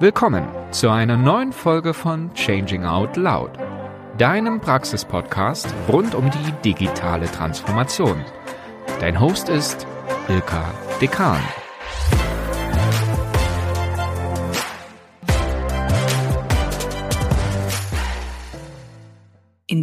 Willkommen zu einer neuen Folge von Changing Out Loud, deinem Praxispodcast rund um die digitale Transformation. Dein Host ist Ilka Dekan.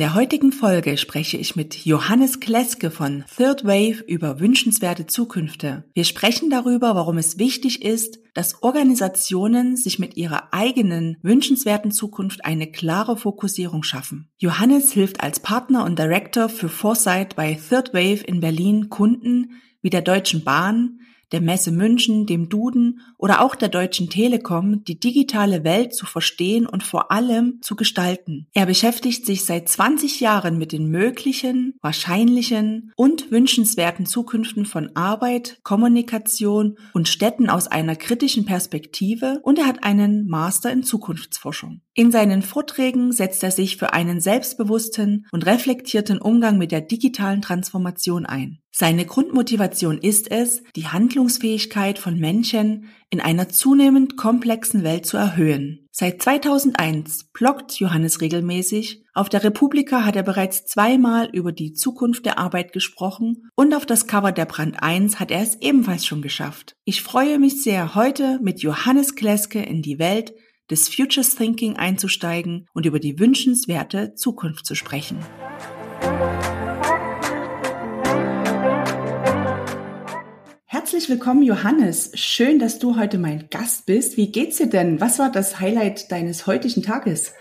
Der heutigen Folge spreche ich mit Johannes Kleske von Third Wave über wünschenswerte Zukünfte. Wir sprechen darüber, warum es wichtig ist, dass Organisationen sich mit ihrer eigenen wünschenswerten Zukunft eine klare Fokussierung schaffen. Johannes hilft als Partner und Director für Foresight bei Third Wave in Berlin Kunden wie der Deutschen Bahn, der Messe München, dem Duden oder auch der Deutschen Telekom, die digitale Welt zu verstehen und vor allem zu gestalten. Er beschäftigt sich seit 20 Jahren mit den möglichen, wahrscheinlichen und wünschenswerten Zukünften von Arbeit, Kommunikation und Städten aus einer kritischen Perspektive und er hat einen Master in Zukunftsforschung. In seinen Vorträgen setzt er sich für einen selbstbewussten und reflektierten Umgang mit der digitalen Transformation ein. Seine Grundmotivation ist es, die Handlungsfähigkeit von Menschen in einer zunehmend komplexen Welt zu erhöhen. Seit 2001 bloggt Johannes regelmäßig. Auf der Republika hat er bereits zweimal über die Zukunft der Arbeit gesprochen und auf das Cover der Brand 1 hat er es ebenfalls schon geschafft. Ich freue mich sehr, heute mit Johannes Kleske in die Welt des Futures Thinking einzusteigen und über die wünschenswerte Zukunft zu sprechen. Herzlich willkommen, Johannes. Schön, dass du heute mein Gast bist. Wie geht's dir denn? Was war das Highlight deines heutigen Tages?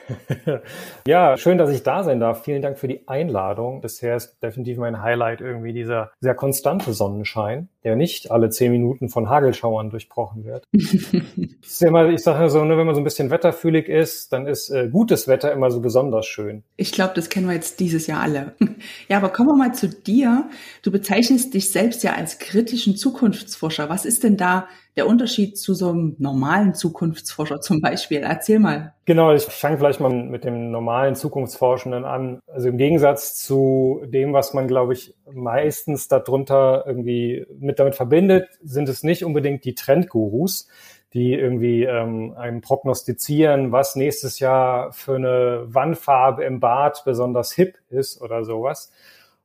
ja, schön, dass ich da sein darf. Vielen Dank für die Einladung. Bisher ist definitiv mein Highlight irgendwie dieser sehr konstante Sonnenschein, der nicht alle zehn Minuten von Hagelschauern durchbrochen wird. ist immer, ich sage so, ne, wenn man so ein bisschen wetterfühlig ist, dann ist äh, gutes Wetter immer so besonders schön. Ich glaube, das kennen wir jetzt dieses Jahr alle. ja, aber kommen wir mal zu dir. Du bezeichnest dich selbst ja als kritischen Zukunft Zukunftsforscher. Was ist denn da der Unterschied zu so einem normalen Zukunftsforscher zum Beispiel? Erzähl mal. Genau, ich fange vielleicht mal mit dem normalen Zukunftsforschenden an. Also im Gegensatz zu dem, was man, glaube ich, meistens darunter irgendwie mit damit verbindet, sind es nicht unbedingt die Trendgurus, die irgendwie ähm, einem prognostizieren, was nächstes Jahr für eine Wandfarbe im Bad besonders hip ist oder sowas,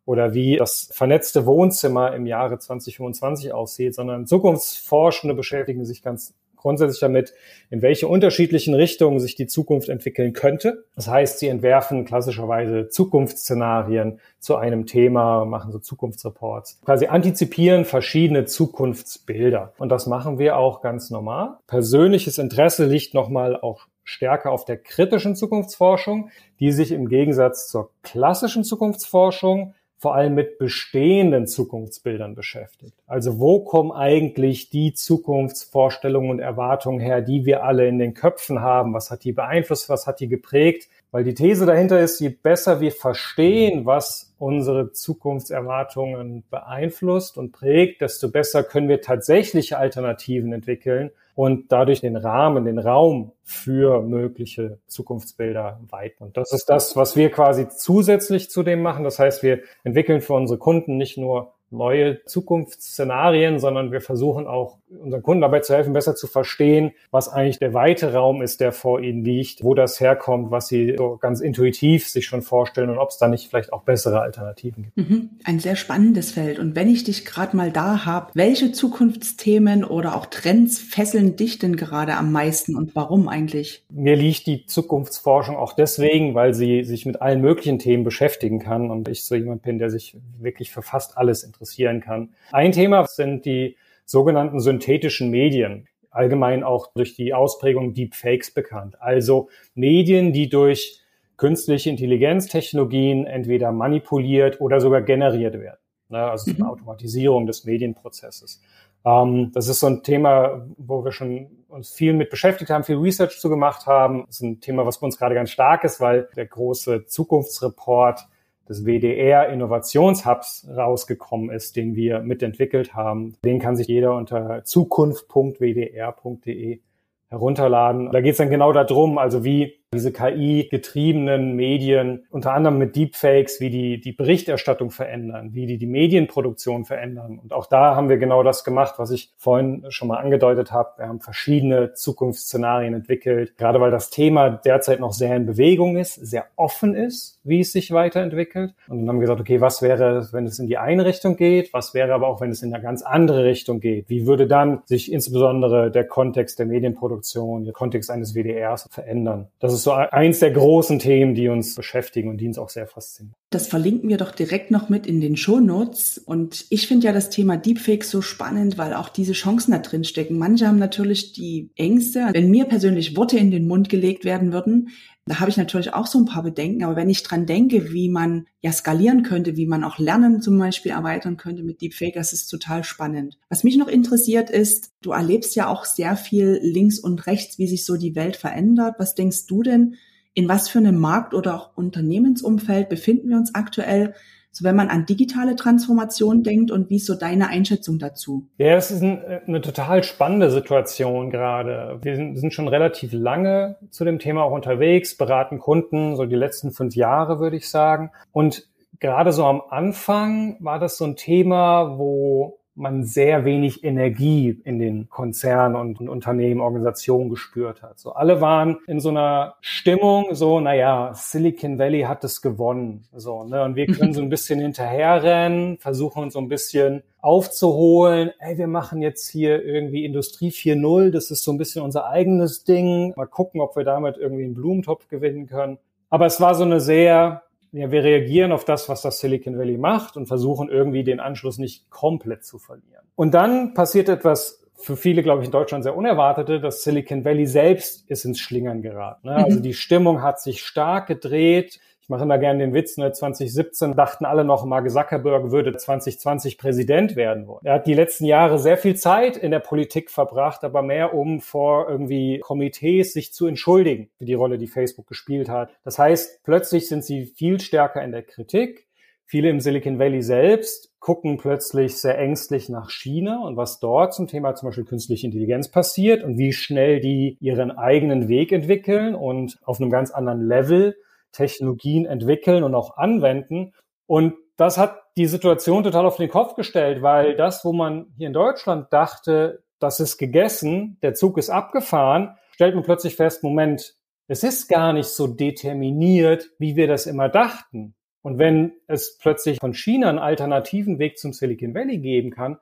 oder wie das vernetzte Wohnzimmer im Jahre 2025 aussieht, sondern Zukunftsforschende beschäftigen sich ganz grundsätzlich damit, in welche unterschiedlichen Richtungen sich die Zukunft entwickeln könnte. Das heißt, sie entwerfen klassischerweise Zukunftsszenarien zu einem Thema, machen so Zukunftsreports, quasi antizipieren verschiedene Zukunftsbilder. Und das machen wir auch ganz normal. Persönliches Interesse liegt nochmal auch stärker auf der kritischen Zukunftsforschung, die sich im Gegensatz zur klassischen Zukunftsforschung vor allem mit bestehenden Zukunftsbildern beschäftigt. Also wo kommen eigentlich die Zukunftsvorstellungen und Erwartungen her, die wir alle in den Köpfen haben? Was hat die beeinflusst? Was hat die geprägt? Weil die These dahinter ist, je besser wir verstehen, was unsere Zukunftserwartungen beeinflusst und prägt, desto besser können wir tatsächliche Alternativen entwickeln und dadurch den Rahmen, den Raum für mögliche Zukunftsbilder weiten. Und das ist das, was wir quasi zusätzlich zu dem machen. Das heißt, wir entwickeln für unsere Kunden nicht nur neue Zukunftsszenarien, sondern wir versuchen auch unseren Kunden dabei zu helfen, besser zu verstehen, was eigentlich der weite Raum ist, der vor ihnen liegt, wo das herkommt, was sie so ganz intuitiv sich schon vorstellen und ob es da nicht vielleicht auch bessere Alternativen gibt. Mhm. Ein sehr spannendes Feld. Und wenn ich dich gerade mal da habe, welche Zukunftsthemen oder auch Trends fesseln dich denn gerade am meisten und warum eigentlich? Mir liegt die Zukunftsforschung auch deswegen, weil sie sich mit allen möglichen Themen beschäftigen kann und ich so jemand bin, der sich wirklich für fast alles interessieren kann. Ein Thema sind die sogenannten synthetischen Medien, allgemein auch durch die Ausprägung Deepfakes bekannt. Also Medien, die durch künstliche Intelligenztechnologien entweder manipuliert oder sogar generiert werden. Also eine mhm. Automatisierung des Medienprozesses. Ähm, das ist so ein Thema, wo wir schon uns viel mit beschäftigt haben, viel Research zu gemacht haben. Das ist ein Thema, was bei uns gerade ganz stark ist, weil der große Zukunftsreport des WDR Innovationshubs rausgekommen ist, den wir mitentwickelt haben. Den kann sich jeder unter zukunft.wdr.de herunterladen. Da geht es dann genau darum, also wie diese KI-getriebenen Medien, unter anderem mit Deepfakes, wie die die Berichterstattung verändern, wie die die Medienproduktion verändern. Und auch da haben wir genau das gemacht, was ich vorhin schon mal angedeutet habe. Wir haben verschiedene Zukunftsszenarien entwickelt, gerade weil das Thema derzeit noch sehr in Bewegung ist, sehr offen ist, wie es sich weiterentwickelt. Und dann haben wir gesagt, okay, was wäre, wenn es in die eine Richtung geht? Was wäre aber auch, wenn es in eine ganz andere Richtung geht? Wie würde dann sich insbesondere der Kontext der Medienproduktion, der Kontext eines WDRs verändern? Das ist so eins der großen Themen, die uns beschäftigen und die uns auch sehr faszinieren. Das verlinken wir doch direkt noch mit in den Show Notes. Und ich finde ja das Thema Deepfake so spannend, weil auch diese Chancen da drin stecken. Manche haben natürlich die Ängste, wenn mir persönlich Worte in den Mund gelegt werden würden, da habe ich natürlich auch so ein paar Bedenken. Aber wenn ich dran denke, wie man ja skalieren könnte, wie man auch Lernen zum Beispiel erweitern könnte mit Deepfake, das ist total spannend. Was mich noch interessiert ist, du erlebst ja auch sehr viel links und rechts, wie sich so die Welt verändert. Was denkst du denn, in was für einem Markt oder auch Unternehmensumfeld befinden wir uns aktuell? So wenn man an digitale Transformation denkt und wie ist so deine Einschätzung dazu? Ja, es ist ein, eine total spannende Situation gerade. Wir sind, sind, schon relativ lange zu dem Thema auch unterwegs, beraten Kunden, so die letzten fünf Jahre würde ich sagen. Und gerade so am Anfang war das so ein Thema, wo man sehr wenig Energie in den Konzernen und, Unternehmen, Organisationen gespürt hat. So alle waren in so einer Stimmung, so, naja, Silicon Valley hat es gewonnen. So, ne? Und wir können so ein bisschen hinterherrennen, versuchen uns so ein bisschen aufzuholen. Ey, wir machen jetzt hier irgendwie Industrie 4.0, das ist so ein bisschen unser eigenes Ding. Mal gucken, ob wir damit irgendwie einen Blumentopf gewinnen können. Aber es war so eine sehr ja, wir reagieren auf das, was das Silicon Valley macht und versuchen irgendwie den Anschluss nicht komplett zu verlieren. Und dann passiert etwas für viele, glaube ich, in Deutschland sehr unerwartete, dass Silicon Valley selbst ist ins Schlingern geraten. Ne? Also mhm. die Stimmung hat sich stark gedreht. Ich mache immer gerne den Witz, ne, 2017 dachten alle noch, Mark Zuckerberg würde 2020 Präsident werden wollen. Er hat die letzten Jahre sehr viel Zeit in der Politik verbracht, aber mehr um vor irgendwie Komitees sich zu entschuldigen für die Rolle, die Facebook gespielt hat. Das heißt, plötzlich sind sie viel stärker in der Kritik. Viele im Silicon Valley selbst gucken plötzlich sehr ängstlich nach China und was dort zum Thema zum Beispiel künstliche Intelligenz passiert und wie schnell die ihren eigenen Weg entwickeln und auf einem ganz anderen Level Technologien entwickeln und auch anwenden. Und das hat die Situation total auf den Kopf gestellt, weil das, wo man hier in Deutschland dachte, das ist gegessen, der Zug ist abgefahren, stellt man plötzlich fest, Moment, es ist gar nicht so determiniert, wie wir das immer dachten. Und wenn es plötzlich von China einen alternativen Weg zum Silicon Valley geben kann,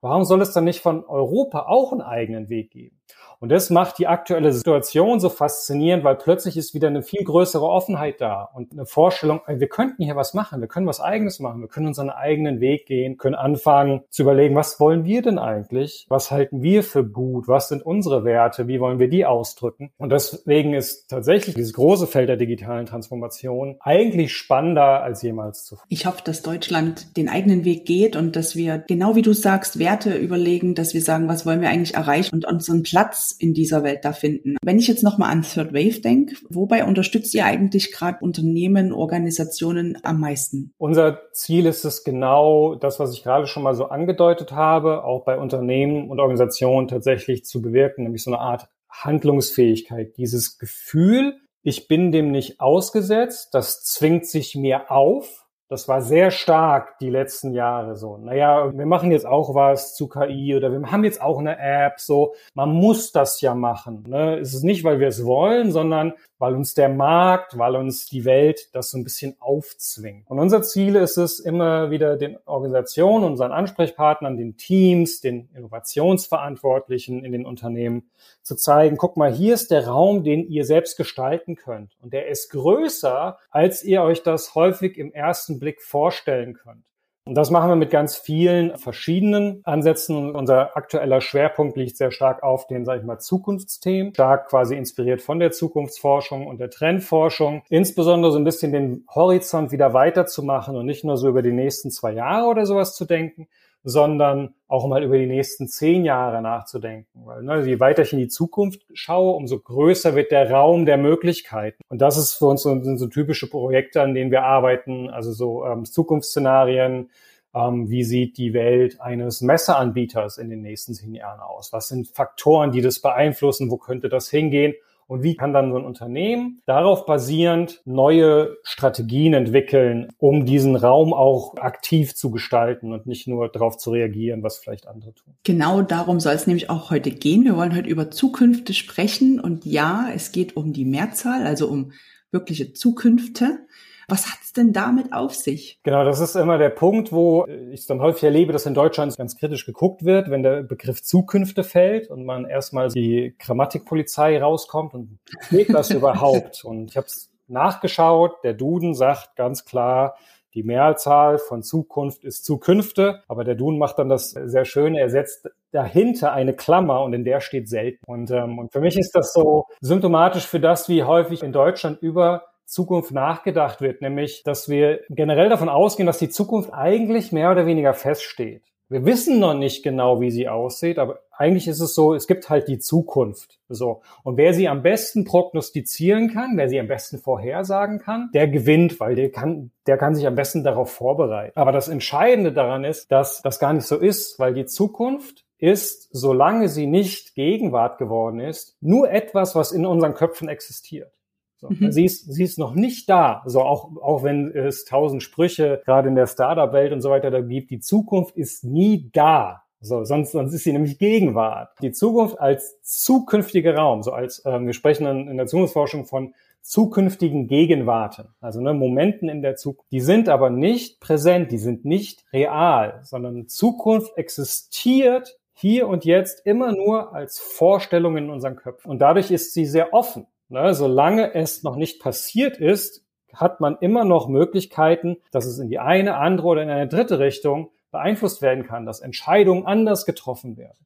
warum soll es dann nicht von Europa auch einen eigenen Weg geben? Und das macht die aktuelle Situation so faszinierend, weil plötzlich ist wieder eine viel größere Offenheit da und eine Vorstellung, wir könnten hier was machen, wir können was eigenes machen, wir können unseren eigenen Weg gehen, können anfangen zu überlegen, was wollen wir denn eigentlich? Was halten wir für gut? Was sind unsere Werte? Wie wollen wir die ausdrücken? Und deswegen ist tatsächlich dieses große Feld der digitalen Transformation eigentlich spannender als jemals zuvor. Ich hoffe, dass Deutschland den eigenen Weg geht und dass wir genau wie du sagst, Werte überlegen, dass wir sagen, was wollen wir eigentlich erreichen und unseren Platz in dieser Welt da finden. Wenn ich jetzt nochmal an Third Wave denke, wobei unterstützt ihr eigentlich gerade Unternehmen, Organisationen am meisten? Unser Ziel ist es genau, das, was ich gerade schon mal so angedeutet habe, auch bei Unternehmen und Organisationen tatsächlich zu bewirken, nämlich so eine Art Handlungsfähigkeit, dieses Gefühl, ich bin dem nicht ausgesetzt, das zwingt sich mir auf, das war sehr stark die letzten Jahre so. Naja, wir machen jetzt auch was zu KI oder wir haben jetzt auch eine App, so. Man muss das ja machen. Ne? Es ist nicht, weil wir es wollen, sondern weil uns der Markt, weil uns die Welt das so ein bisschen aufzwingt. Und unser Ziel ist es, immer wieder den Organisationen, unseren Ansprechpartnern, den Teams, den Innovationsverantwortlichen in den Unternehmen zu zeigen, guck mal, hier ist der Raum, den ihr selbst gestalten könnt. Und der ist größer, als ihr euch das häufig im ersten Blick vorstellen könnt. Und das machen wir mit ganz vielen verschiedenen Ansätzen. unser aktueller Schwerpunkt liegt sehr stark auf den, sage ich mal, Zukunftsthemen, stark quasi inspiriert von der Zukunftsforschung und der Trendforschung. Insbesondere so ein bisschen den Horizont wieder weiterzumachen und nicht nur so über die nächsten zwei Jahre oder sowas zu denken, sondern auch mal über die nächsten zehn Jahre nachzudenken. Weil ne, je weiter ich in die Zukunft schaue, umso größer wird der Raum der Möglichkeiten. Und das ist für uns so, sind so typische Projekte, an denen wir arbeiten, also so ähm, Zukunftsszenarien, ähm, wie sieht die Welt eines Messeanbieters in den nächsten zehn Jahren aus? Was sind Faktoren, die das beeinflussen? Wo könnte das hingehen? Und wie kann dann so ein Unternehmen darauf basierend neue Strategien entwickeln, um diesen Raum auch aktiv zu gestalten und nicht nur darauf zu reagieren, was vielleicht andere tun? Genau darum soll es nämlich auch heute gehen. Wir wollen heute über Zukünfte sprechen. Und ja, es geht um die Mehrzahl, also um wirkliche Zukünfte. Was hat es denn damit auf sich? Genau, das ist immer der Punkt, wo ich dann häufig erlebe, dass in Deutschland ganz kritisch geguckt wird, wenn der Begriff Zukünfte fällt und man erstmal die Grammatikpolizei rauskommt und geht das überhaupt? Und ich habe es nachgeschaut, der Duden sagt ganz klar, die Mehrzahl von Zukunft ist Zukünfte, aber der Duden macht dann das sehr schön. Er setzt dahinter eine Klammer und in der steht selten. Und, ähm, und für mich ist das so symptomatisch für das, wie häufig in Deutschland über Zukunft nachgedacht wird, nämlich, dass wir generell davon ausgehen, dass die Zukunft eigentlich mehr oder weniger feststeht. Wir wissen noch nicht genau, wie sie aussieht, aber eigentlich ist es so, es gibt halt die Zukunft. So. Und wer sie am besten prognostizieren kann, wer sie am besten vorhersagen kann, der gewinnt, weil der kann, der kann sich am besten darauf vorbereiten. Aber das Entscheidende daran ist, dass das gar nicht so ist, weil die Zukunft ist, solange sie nicht Gegenwart geworden ist, nur etwas, was in unseren Köpfen existiert. So, mhm. sie, ist, sie ist noch nicht da. So auch, auch wenn es tausend Sprüche gerade in der Startup-Welt und so weiter da gibt, die Zukunft ist nie da. So, sonst, sonst ist sie nämlich Gegenwart. Die Zukunft als zukünftiger Raum, so als ähm, wir sprechen dann in der Zukunftsforschung von zukünftigen Gegenwarten, also ne, Momenten in der Zukunft. Die sind aber nicht präsent, die sind nicht real, sondern Zukunft existiert hier und jetzt immer nur als Vorstellung in unseren Köpfen. Und dadurch ist sie sehr offen. Ne, solange es noch nicht passiert ist, hat man immer noch Möglichkeiten, dass es in die eine, andere oder in eine dritte Richtung beeinflusst werden kann, dass Entscheidungen anders getroffen werden.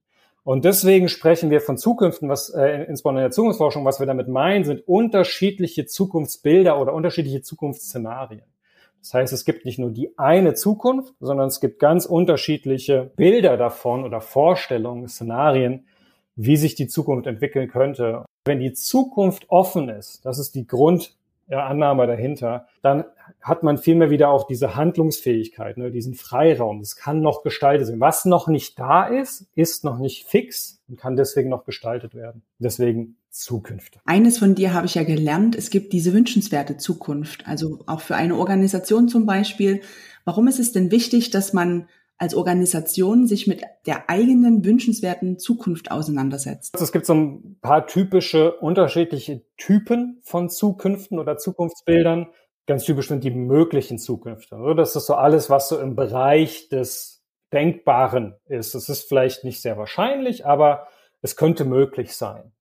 Und deswegen sprechen wir von Zukünften, was äh, insbesondere in der Zukunftsforschung, was wir damit meinen, sind unterschiedliche Zukunftsbilder oder unterschiedliche Zukunftsszenarien. Das heißt, es gibt nicht nur die eine Zukunft, sondern es gibt ganz unterschiedliche Bilder davon oder Vorstellungen, Szenarien, wie sich die Zukunft entwickeln könnte. Wenn die Zukunft offen ist, das ist die Grundannahme dahinter, dann hat man vielmehr wieder auch diese Handlungsfähigkeit, ne, diesen Freiraum. Es kann noch gestaltet werden. Was noch nicht da ist, ist noch nicht fix und kann deswegen noch gestaltet werden. Deswegen Zukunft. Eines von dir habe ich ja gelernt, es gibt diese wünschenswerte Zukunft. Also auch für eine Organisation zum Beispiel. Warum ist es denn wichtig, dass man als Organisation sich mit der eigenen wünschenswerten Zukunft auseinandersetzt? Also es gibt so ein paar typische unterschiedliche Typen von Zukünften oder Zukunftsbildern. Ganz typisch sind die möglichen Zukünfte. Das ist so alles, was so im Bereich des Denkbaren ist. Es ist vielleicht nicht sehr wahrscheinlich, aber es könnte möglich sein.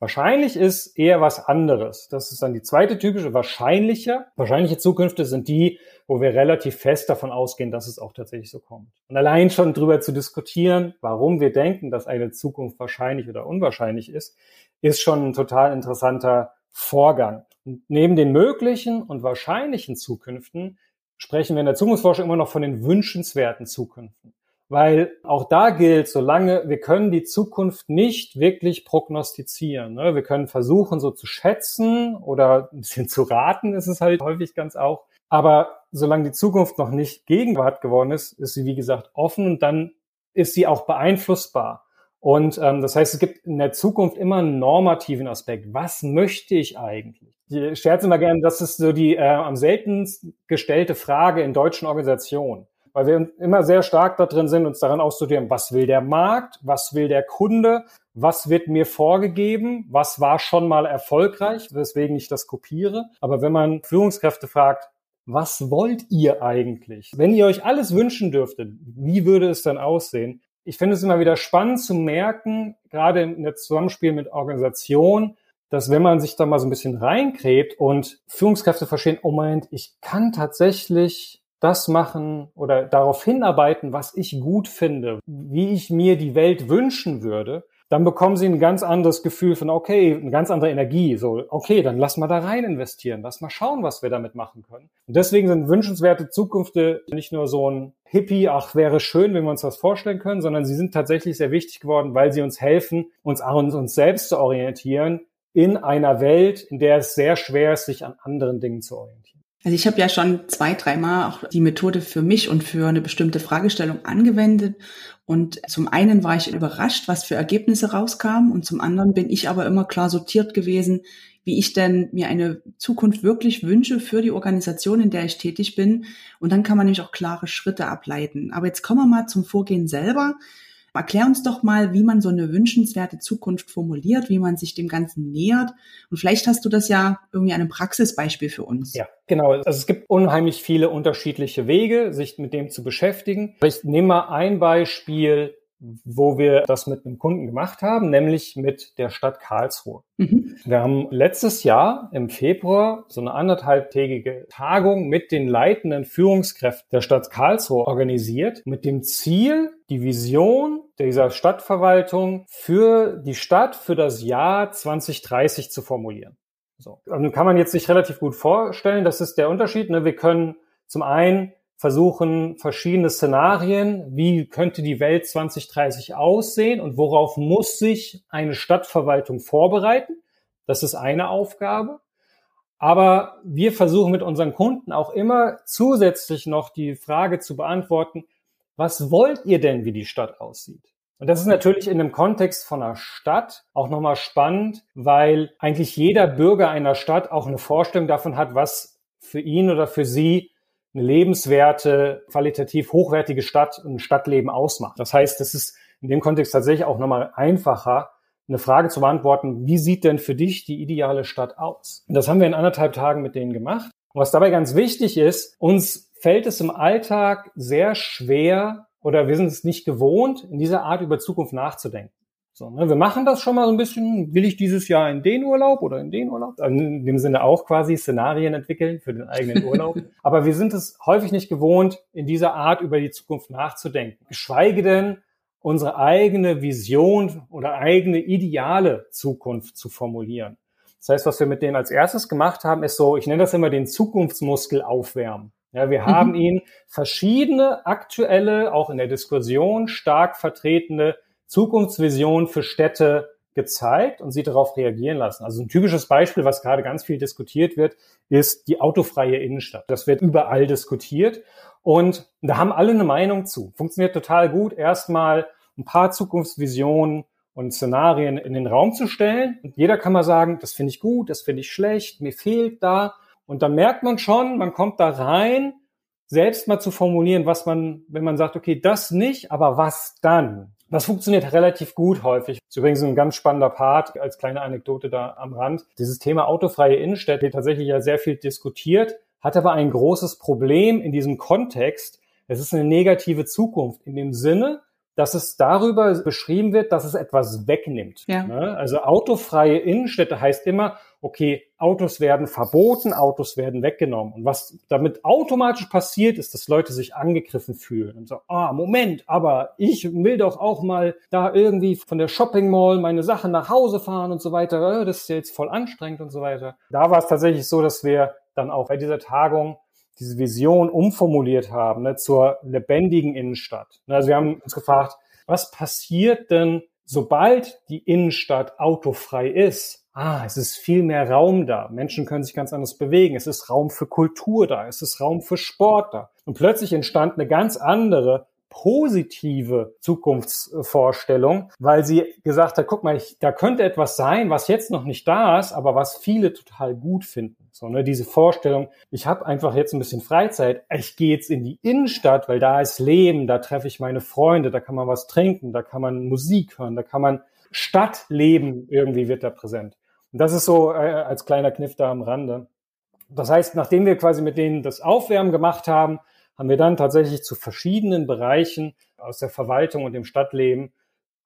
Wahrscheinlich ist eher was anderes. Das ist dann die zweite typische wahrscheinliche. Wahrscheinliche Zukünfte sind die, wo wir relativ fest davon ausgehen, dass es auch tatsächlich so kommt. Und allein schon drüber zu diskutieren, warum wir denken, dass eine Zukunft wahrscheinlich oder unwahrscheinlich ist, ist schon ein total interessanter Vorgang. Und neben den möglichen und wahrscheinlichen Zukünften sprechen wir in der Zukunftsforschung immer noch von den wünschenswerten Zukünften. Weil auch da gilt, solange wir können die Zukunft nicht wirklich prognostizieren. Ne? Wir können versuchen, so zu schätzen oder ein bisschen zu raten, ist es halt häufig ganz auch. Aber solange die Zukunft noch nicht Gegenwart geworden ist, ist sie, wie gesagt, offen und dann ist sie auch beeinflussbar. Und ähm, das heißt, es gibt in der Zukunft immer einen normativen Aspekt. Was möchte ich eigentlich? Ich scherze immer gerne, das ist so die äh, am seltensten gestellte Frage in deutschen Organisationen weil wir immer sehr stark da drin sind, uns daran auszudieren, was will der Markt, was will der Kunde, was wird mir vorgegeben, was war schon mal erfolgreich, weswegen ich das kopiere. Aber wenn man Führungskräfte fragt, was wollt ihr eigentlich? Wenn ihr euch alles wünschen dürftet, wie würde es dann aussehen? Ich finde es immer wieder spannend zu merken, gerade der Zusammenspiel mit Organisation, dass wenn man sich da mal so ein bisschen reinkräbt und Führungskräfte verstehen, oh Moment, ich kann tatsächlich das machen oder darauf hinarbeiten, was ich gut finde, wie ich mir die Welt wünschen würde, dann bekommen sie ein ganz anderes Gefühl von, okay, eine ganz andere Energie. So, okay, dann lass mal da rein investieren, lass mal schauen, was wir damit machen können. Und deswegen sind wünschenswerte Zukünfte nicht nur so ein Hippie, ach, wäre schön, wenn wir uns das vorstellen können, sondern sie sind tatsächlich sehr wichtig geworden, weil sie uns helfen, uns an uns selbst zu orientieren in einer Welt, in der es sehr schwer ist, sich an anderen Dingen zu orientieren. Also ich habe ja schon zwei, dreimal auch die Methode für mich und für eine bestimmte Fragestellung angewendet. Und zum einen war ich überrascht, was für Ergebnisse rauskamen. Und zum anderen bin ich aber immer klar sortiert gewesen, wie ich denn mir eine Zukunft wirklich wünsche für die Organisation, in der ich tätig bin. Und dann kann man nämlich auch klare Schritte ableiten. Aber jetzt kommen wir mal zum Vorgehen selber. Erklär uns doch mal, wie man so eine wünschenswerte Zukunft formuliert, wie man sich dem Ganzen nähert. Und vielleicht hast du das ja irgendwie einem Praxisbeispiel für uns. Ja, genau. Also es gibt unheimlich viele unterschiedliche Wege, sich mit dem zu beschäftigen. Ich nehme mal ein Beispiel wo wir das mit einem Kunden gemacht haben, nämlich mit der Stadt Karlsruhe. Mhm. Wir haben letztes Jahr im Februar so eine anderthalbtägige Tagung mit den leitenden Führungskräften der Stadt Karlsruhe organisiert, mit dem Ziel, die Vision dieser Stadtverwaltung für die Stadt für das Jahr 2030 zu formulieren. So. Und kann man jetzt sich relativ gut vorstellen, das ist der Unterschied. Ne? Wir können zum einen versuchen verschiedene Szenarien, wie könnte die Welt 2030 aussehen und worauf muss sich eine Stadtverwaltung vorbereiten. Das ist eine Aufgabe. Aber wir versuchen mit unseren Kunden auch immer zusätzlich noch die Frage zu beantworten, was wollt ihr denn, wie die Stadt aussieht? Und das ist natürlich in dem Kontext von einer Stadt auch nochmal spannend, weil eigentlich jeder Bürger einer Stadt auch eine Vorstellung davon hat, was für ihn oder für sie eine lebenswerte, qualitativ hochwertige Stadt und Stadtleben ausmacht. Das heißt, es ist in dem Kontext tatsächlich auch nochmal einfacher, eine Frage zu beantworten, wie sieht denn für dich die ideale Stadt aus? Und das haben wir in anderthalb Tagen mit denen gemacht. Und was dabei ganz wichtig ist, uns fällt es im Alltag sehr schwer oder wir sind es nicht gewohnt, in dieser Art über Zukunft nachzudenken. So, ne, wir machen das schon mal so ein bisschen, will ich dieses Jahr in den Urlaub oder in den Urlaub? In dem Sinne auch quasi Szenarien entwickeln für den eigenen Urlaub. Aber wir sind es häufig nicht gewohnt, in dieser Art über die Zukunft nachzudenken. Geschweige denn, unsere eigene Vision oder eigene ideale Zukunft zu formulieren. Das heißt, was wir mit denen als erstes gemacht haben, ist so, ich nenne das immer den Zukunftsmuskel aufwärmen. Ja, wir mhm. haben ihnen verschiedene aktuelle, auch in der Diskussion stark vertretene Zukunftsvision für Städte gezeigt und sie darauf reagieren lassen. Also ein typisches Beispiel, was gerade ganz viel diskutiert wird, ist die autofreie Innenstadt. Das wird überall diskutiert und da haben alle eine Meinung zu. Funktioniert total gut, erstmal ein paar Zukunftsvisionen und Szenarien in den Raum zu stellen. Und jeder kann mal sagen, das finde ich gut, das finde ich schlecht, mir fehlt da. Und dann merkt man schon, man kommt da rein, selbst mal zu formulieren, was man, wenn man sagt, okay, das nicht, aber was dann? Das funktioniert relativ gut häufig. Das ist übrigens ein ganz spannender Part als kleine Anekdote da am Rand. Dieses Thema autofreie Innenstädte wird tatsächlich ja sehr viel diskutiert, hat aber ein großes Problem in diesem Kontext. Es ist eine negative Zukunft in dem Sinne, dass es darüber beschrieben wird, dass es etwas wegnimmt. Ja. Ne? Also autofreie Innenstädte heißt immer, okay, Autos werden verboten, Autos werden weggenommen. Und was damit automatisch passiert, ist, dass Leute sich angegriffen fühlen und so, ah, Moment, aber ich will doch auch mal da irgendwie von der Shopping Mall meine Sachen nach Hause fahren und so weiter. Äh, das ist ja jetzt voll anstrengend und so weiter. Da war es tatsächlich so, dass wir dann auch bei dieser Tagung diese Vision umformuliert haben ne, zur lebendigen Innenstadt. Ne, also wir haben uns gefragt, was passiert denn, sobald die Innenstadt autofrei ist? Ah, es ist viel mehr Raum da. Menschen können sich ganz anders bewegen. Es ist Raum für Kultur da. Es ist Raum für Sport da. Und plötzlich entstand eine ganz andere positive Zukunftsvorstellung, weil sie gesagt hat, guck mal, ich, da könnte etwas sein, was jetzt noch nicht da ist, aber was viele total gut finden. So, ne, diese Vorstellung, ich habe einfach jetzt ein bisschen Freizeit, ich gehe jetzt in die Innenstadt, weil da ist Leben, da treffe ich meine Freunde, da kann man was trinken, da kann man Musik hören, da kann man Stadtleben irgendwie wird da präsent. Und das ist so äh, als kleiner Kniff da am Rande. Das heißt, nachdem wir quasi mit denen das Aufwärmen gemacht haben, haben wir dann tatsächlich zu verschiedenen Bereichen aus der Verwaltung und dem Stadtleben,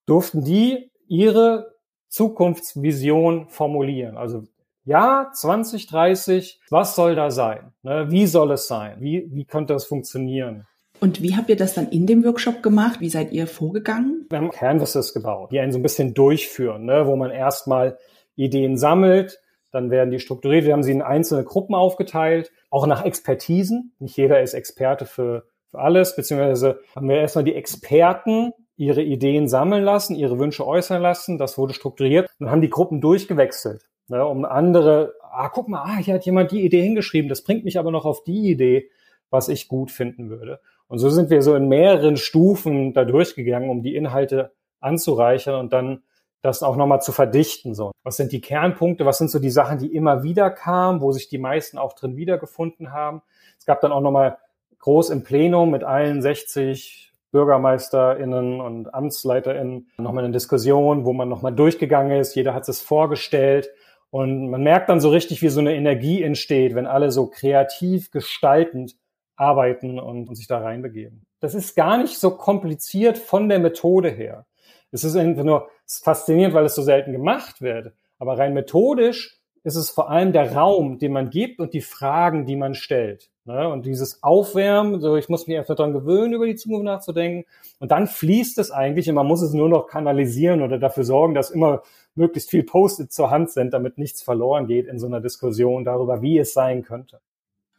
durften die ihre Zukunftsvision formulieren. Also ja, 2030, was soll da sein? Ne, wie soll es sein? Wie, wie könnte das funktionieren? Und wie habt ihr das dann in dem Workshop gemacht? Wie seid ihr vorgegangen? Wir haben Canvases gebaut, die einen so ein bisschen durchführen, ne, wo man erstmal Ideen sammelt, dann werden die strukturiert. Wir haben sie in einzelne Gruppen aufgeteilt, auch nach Expertisen. Nicht jeder ist Experte für, für alles, beziehungsweise haben wir erstmal die Experten ihre Ideen sammeln lassen, ihre Wünsche äußern lassen. Das wurde strukturiert. Dann haben die Gruppen durchgewechselt. Ne, um andere, ah, guck mal, ah, hier hat jemand die Idee hingeschrieben, das bringt mich aber noch auf die Idee, was ich gut finden würde. Und so sind wir so in mehreren Stufen da durchgegangen, um die Inhalte anzureichern und dann das auch nochmal zu verdichten. So. Was sind die Kernpunkte? Was sind so die Sachen, die immer wieder kamen, wo sich die meisten auch drin wiedergefunden haben? Es gab dann auch nochmal groß im Plenum mit allen 60 BürgermeisterInnen und AmtsleiterInnen nochmal eine Diskussion, wo man nochmal durchgegangen ist. Jeder hat es vorgestellt. Und man merkt dann so richtig, wie so eine Energie entsteht, wenn alle so kreativ gestaltend arbeiten und, und sich da reinbegeben. Das ist gar nicht so kompliziert von der Methode her. Es ist einfach nur faszinierend, weil es so selten gemacht wird. Aber rein methodisch ist es vor allem der Raum, den man gibt und die Fragen, die man stellt. Ne? Und dieses Aufwärmen, so ich muss mich einfach daran gewöhnen, über die Zukunft nachzudenken. Und dann fließt es eigentlich und man muss es nur noch kanalisieren oder dafür sorgen, dass immer möglichst viel Post-it zur Hand sind, damit nichts verloren geht in so einer Diskussion darüber, wie es sein könnte.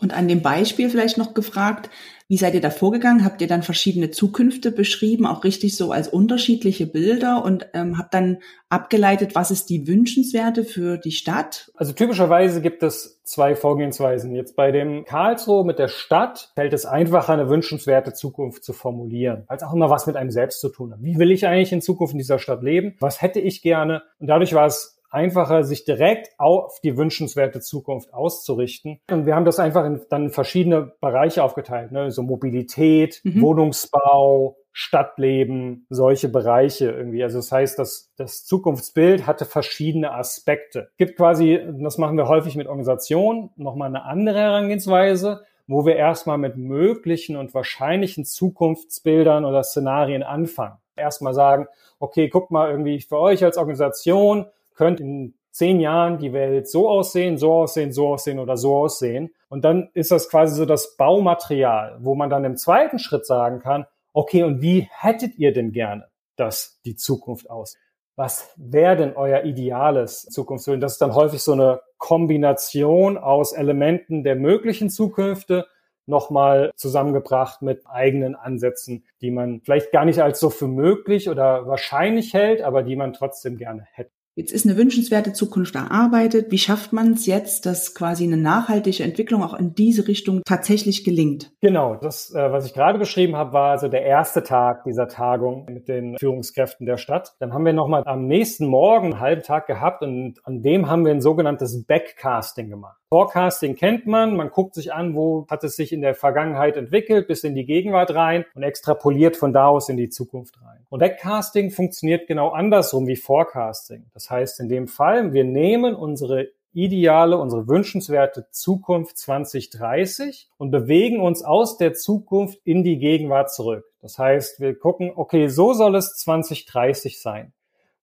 Und an dem Beispiel vielleicht noch gefragt, wie seid ihr da vorgegangen? Habt ihr dann verschiedene Zukünfte beschrieben, auch richtig so als unterschiedliche Bilder und ähm, habt dann abgeleitet, was ist die wünschenswerte für die Stadt? Also typischerweise gibt es zwei Vorgehensweisen. Jetzt bei dem Karlsruhe mit der Stadt fällt es einfacher, eine wünschenswerte Zukunft zu formulieren, es auch immer was mit einem selbst zu tun hat. Wie will ich eigentlich in Zukunft in dieser Stadt leben? Was hätte ich gerne? Und dadurch war es einfacher, sich direkt auf die wünschenswerte Zukunft auszurichten. Und wir haben das einfach in, dann in verschiedene Bereiche aufgeteilt, ne? so Mobilität, mhm. Wohnungsbau, Stadtleben, solche Bereiche irgendwie. Also das heißt, dass das Zukunftsbild hatte verschiedene Aspekte. Gibt quasi, das machen wir häufig mit Organisationen, nochmal eine andere Herangehensweise, wo wir erstmal mit möglichen und wahrscheinlichen Zukunftsbildern oder Szenarien anfangen. Erstmal sagen, okay, guck mal irgendwie für euch als Organisation, könnte in zehn Jahren die Welt so aussehen, so aussehen, so aussehen oder so aussehen. Und dann ist das quasi so das Baumaterial, wo man dann im zweiten Schritt sagen kann, okay, und wie hättet ihr denn gerne, dass die Zukunft aussieht? Was wäre denn euer ideales Zukunftsbild? Das ist dann häufig so eine Kombination aus Elementen der möglichen Zukünfte nochmal zusammengebracht mit eigenen Ansätzen, die man vielleicht gar nicht als so für möglich oder wahrscheinlich hält, aber die man trotzdem gerne hätte. Jetzt ist eine wünschenswerte Zukunft erarbeitet. Wie schafft man es jetzt, dass quasi eine nachhaltige Entwicklung auch in diese Richtung tatsächlich gelingt? Genau, das, äh, was ich gerade beschrieben habe, war also der erste Tag dieser Tagung mit den Führungskräften der Stadt. Dann haben wir nochmal am nächsten Morgen einen halben Tag gehabt und an dem haben wir ein sogenanntes Backcasting gemacht. Forecasting kennt man, man guckt sich an, wo hat es sich in der Vergangenheit entwickelt, bis in die Gegenwart rein und extrapoliert von da aus in die Zukunft rein. Und Backcasting funktioniert genau andersrum wie Forecasting. Das heißt, in dem Fall, wir nehmen unsere ideale, unsere wünschenswerte Zukunft 2030 und bewegen uns aus der Zukunft in die Gegenwart zurück. Das heißt, wir gucken, okay, so soll es 2030 sein.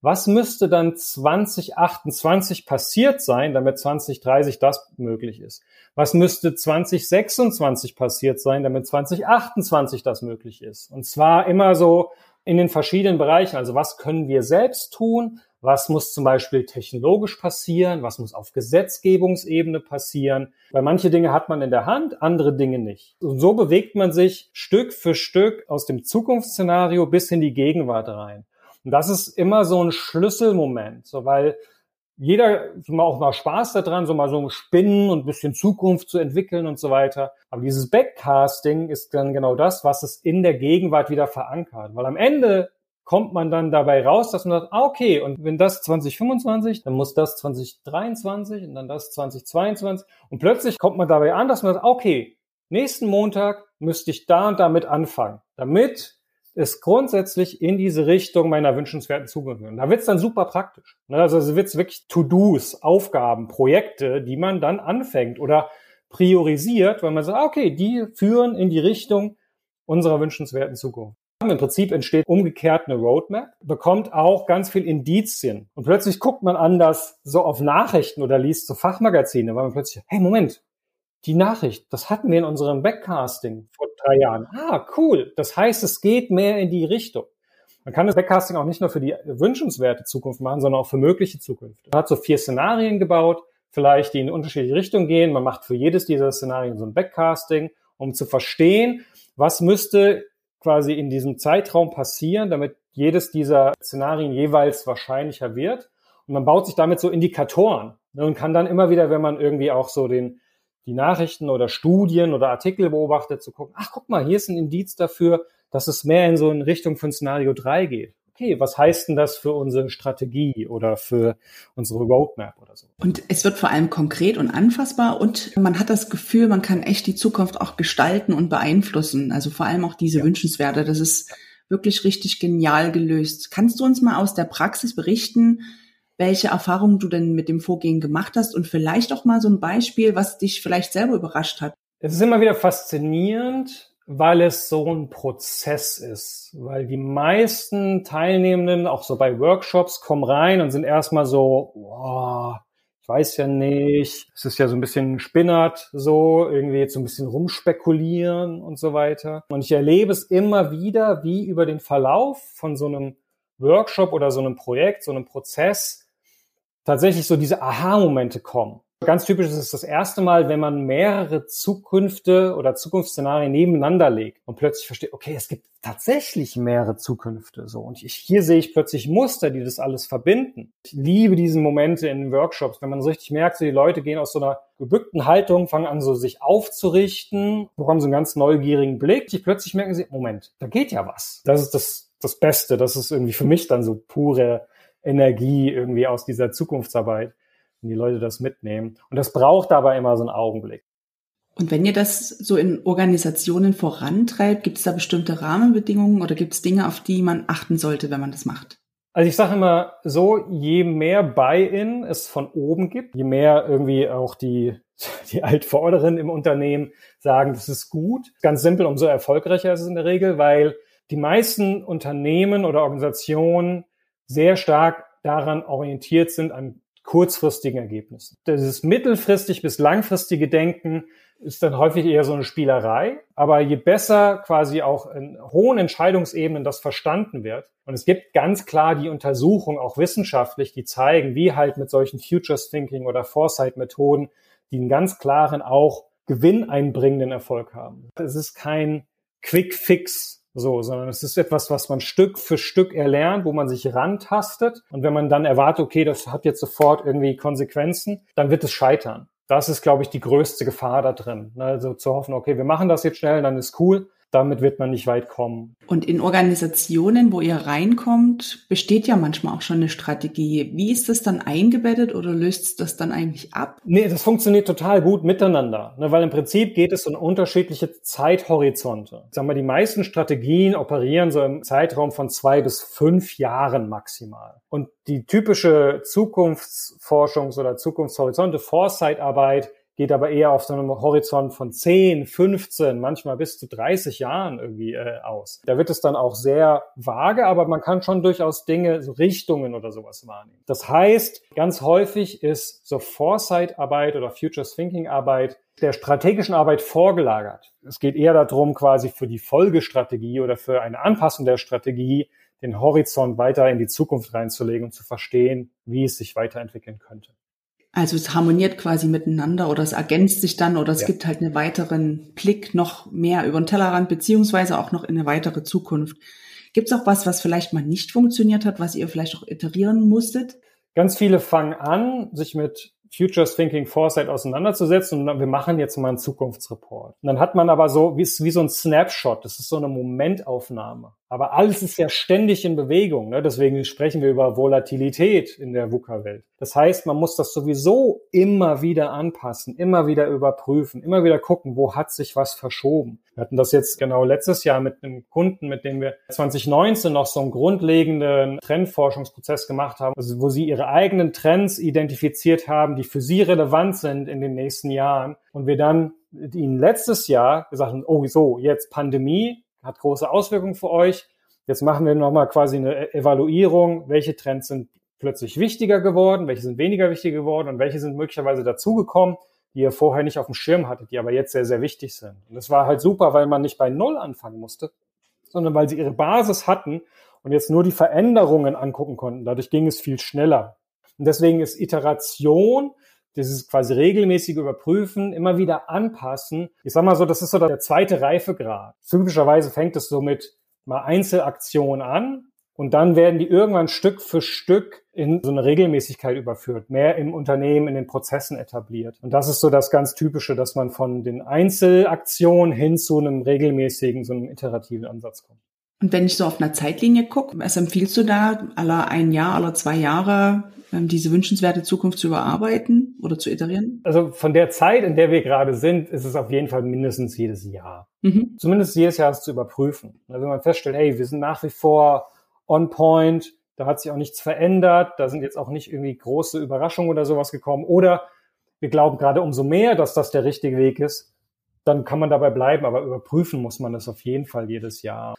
Was müsste dann 2028 passiert sein, damit 2030 das möglich ist? Was müsste 2026 passiert sein, damit 2028 das möglich ist? Und zwar immer so in den verschiedenen Bereichen. Also was können wir selbst tun? Was muss zum Beispiel technologisch passieren? Was muss auf Gesetzgebungsebene passieren? Weil manche Dinge hat man in der Hand, andere Dinge nicht. Und so bewegt man sich Stück für Stück aus dem Zukunftsszenario bis in die Gegenwart rein. Und das ist immer so ein Schlüsselmoment, so weil jeder mal auch mal Spaß daran, so mal so Spinnen und ein bisschen Zukunft zu entwickeln und so weiter. Aber dieses Backcasting ist dann genau das, was es in der Gegenwart wieder verankert. Weil am Ende kommt man dann dabei raus, dass man sagt, ah, okay, und wenn das 2025, dann muss das 2023 und dann das 2022. Und plötzlich kommt man dabei an, dass man sagt, okay, nächsten Montag müsste ich da und damit anfangen, damit ist grundsätzlich in diese Richtung meiner wünschenswerten. Und da wird's dann super praktisch. Ne? Also es wird's wirklich To-Dos, Aufgaben, Projekte, die man dann anfängt oder priorisiert, weil man sagt, ah, okay, die führen in die Richtung unserer wünschenswerten Zukunft. Im Prinzip entsteht umgekehrt eine Roadmap, bekommt auch ganz viel Indizien. Und plötzlich guckt man anders so auf Nachrichten oder liest so Fachmagazine, weil man plötzlich, hey, Moment, die Nachricht, das hatten wir in unserem Backcasting vor drei Jahren. Ah, cool. Das heißt, es geht mehr in die Richtung. Man kann das Backcasting auch nicht nur für die wünschenswerte Zukunft machen, sondern auch für mögliche Zukunft. Man hat so vier Szenarien gebaut, vielleicht die in unterschiedliche Richtungen gehen. Man macht für jedes dieser Szenarien so ein Backcasting, um zu verstehen, was müsste quasi in diesem Zeitraum passieren, damit jedes dieser Szenarien jeweils wahrscheinlicher wird. Und man baut sich damit so Indikatoren ne, und kann dann immer wieder, wenn man irgendwie auch so den, die Nachrichten oder Studien oder Artikel beobachtet, zu gucken, ach guck mal, hier ist ein Indiz dafür, dass es mehr in so in Richtung von Szenario 3 geht okay, was heißt denn das für unsere Strategie oder für unsere Roadmap oder so? Und es wird vor allem konkret und anfassbar und man hat das Gefühl, man kann echt die Zukunft auch gestalten und beeinflussen. Also vor allem auch diese ja. Wünschenswerte. Das ist wirklich richtig genial gelöst. Kannst du uns mal aus der Praxis berichten, welche Erfahrungen du denn mit dem Vorgehen gemacht hast und vielleicht auch mal so ein Beispiel, was dich vielleicht selber überrascht hat? Es ist immer wieder faszinierend, weil es so ein Prozess ist. Weil die meisten Teilnehmenden, auch so bei Workshops, kommen rein und sind erstmal so, boah, ich weiß ja nicht, es ist ja so ein bisschen spinnert, so irgendwie jetzt so ein bisschen rumspekulieren und so weiter. Und ich erlebe es immer wieder, wie über den Verlauf von so einem Workshop oder so einem Projekt, so einem Prozess tatsächlich so diese Aha-Momente kommen. Ganz typisch ist es das erste Mal, wenn man mehrere Zukünfte oder Zukunftsszenarien nebeneinander legt und plötzlich versteht, okay, es gibt tatsächlich mehrere Zukünfte, so. Und ich, hier sehe ich plötzlich Muster, die das alles verbinden. Ich liebe diese Momente in Workshops, wenn man so richtig merkt, so die Leute gehen aus so einer gebückten Haltung, fangen an, so sich aufzurichten, bekommen so einen ganz neugierigen Blick. Die plötzlich merken sie, Moment, da geht ja was. Das ist das, das Beste. Das ist irgendwie für mich dann so pure Energie irgendwie aus dieser Zukunftsarbeit wenn die Leute das mitnehmen. Und das braucht aber immer so einen Augenblick. Und wenn ihr das so in Organisationen vorantreibt, gibt es da bestimmte Rahmenbedingungen oder gibt es Dinge, auf die man achten sollte, wenn man das macht? Also ich sage immer so, je mehr Buy-in es von oben gibt, je mehr irgendwie auch die, die Altvorderen im Unternehmen sagen, das ist gut. Ganz simpel, umso erfolgreicher ist es in der Regel, weil die meisten Unternehmen oder Organisationen sehr stark daran orientiert sind, an kurzfristigen Ergebnissen. Dieses mittelfristig bis langfristige Denken ist dann häufig eher so eine Spielerei. Aber je besser quasi auch in hohen Entscheidungsebenen das verstanden wird, und es gibt ganz klar die Untersuchungen, auch wissenschaftlich, die zeigen, wie halt mit solchen Futures Thinking oder Foresight Methoden, die einen ganz klaren auch gewinneinbringenden Erfolg haben. Es ist kein Quick Fix, so, sondern es ist etwas, was man Stück für Stück erlernt, wo man sich rantastet. Und wenn man dann erwartet, okay, das hat jetzt sofort irgendwie Konsequenzen, dann wird es scheitern. Das ist, glaube ich, die größte Gefahr da drin. Also zu hoffen, okay, wir machen das jetzt schnell, dann ist cool damit wird man nicht weit kommen. Und in Organisationen, wo ihr reinkommt, besteht ja manchmal auch schon eine Strategie. Wie ist das dann eingebettet oder löst das dann eigentlich ab? Nee, das funktioniert total gut miteinander, ne, weil im Prinzip geht es um unterschiedliche Zeithorizonte. Sagen wir, die meisten Strategien operieren so im Zeitraum von zwei bis fünf Jahren maximal. Und die typische Zukunftsforschungs- oder Zukunftshorizonte, Foresight-Arbeit, geht aber eher auf so einem Horizont von 10, 15, manchmal bis zu 30 Jahren irgendwie äh, aus. Da wird es dann auch sehr vage, aber man kann schon durchaus Dinge, so Richtungen oder sowas wahrnehmen. Das heißt, ganz häufig ist so Foresight-Arbeit oder Futures Thinking-Arbeit der strategischen Arbeit vorgelagert. Es geht eher darum, quasi für die Folgestrategie oder für eine Anpassung der Strategie den Horizont weiter in die Zukunft reinzulegen und zu verstehen, wie es sich weiterentwickeln könnte. Also es harmoniert quasi miteinander oder es ergänzt sich dann oder es ja. gibt halt einen weiteren Blick noch mehr über den Tellerrand beziehungsweise auch noch in eine weitere Zukunft. Gibt es auch was, was vielleicht mal nicht funktioniert hat, was ihr vielleicht auch iterieren musstet? Ganz viele fangen an, sich mit Futures Thinking Foresight auseinanderzusetzen und wir machen jetzt mal einen Zukunftsreport. Und dann hat man aber so, wie, wie so ein Snapshot, das ist so eine Momentaufnahme. Aber alles ist ja ständig in Bewegung. Ne? Deswegen sprechen wir über Volatilität in der VUCA-Welt. Das heißt, man muss das sowieso immer wieder anpassen, immer wieder überprüfen, immer wieder gucken, wo hat sich was verschoben. Wir hatten das jetzt genau letztes Jahr mit einem Kunden, mit dem wir 2019 noch so einen grundlegenden Trendforschungsprozess gemacht haben, also wo sie ihre eigenen Trends identifiziert haben, die für sie relevant sind in den nächsten Jahren. Und wir dann ihnen letztes Jahr gesagt haben, oh so, jetzt Pandemie, hat große Auswirkungen für euch. Jetzt machen wir nochmal quasi eine e- Evaluierung, welche Trends sind plötzlich wichtiger geworden, welche sind weniger wichtig geworden und welche sind möglicherweise dazugekommen, die ihr vorher nicht auf dem Schirm hattet, die aber jetzt sehr, sehr wichtig sind. Und das war halt super, weil man nicht bei Null anfangen musste, sondern weil sie ihre Basis hatten und jetzt nur die Veränderungen angucken konnten. Dadurch ging es viel schneller. Und deswegen ist Iteration dieses quasi regelmäßige Überprüfen, immer wieder anpassen. Ich sag mal so, das ist so der zweite Reifegrad. Typischerweise fängt es so mit mal Einzelaktionen an Und dann werden die irgendwann Stück für Stück in so eine Regelmäßigkeit überführt, mehr im Unternehmen, in den Prozessen etabliert. Und das ist so das ganz Typische, dass man von den Einzelaktionen hin zu einem regelmäßigen, so einem iterativen Ansatz kommt. Und wenn ich so auf einer Zeitlinie gucke, was empfiehlst du da, aller ein Jahr, aller zwei Jahre diese wünschenswerte Zukunft zu überarbeiten oder zu iterieren? Also von der Zeit, in der wir gerade sind, ist es auf jeden Fall mindestens jedes Jahr. Mhm. Zumindest jedes Jahr ist zu überprüfen. Also wenn man feststellt, hey, wir sind nach wie vor on point, da hat sich auch nichts verändert, da sind jetzt auch nicht irgendwie große Überraschungen oder sowas gekommen. Oder wir glauben gerade umso mehr, dass das der richtige Weg ist, dann kann man dabei bleiben, aber überprüfen muss man das auf jeden Fall jedes Jahr.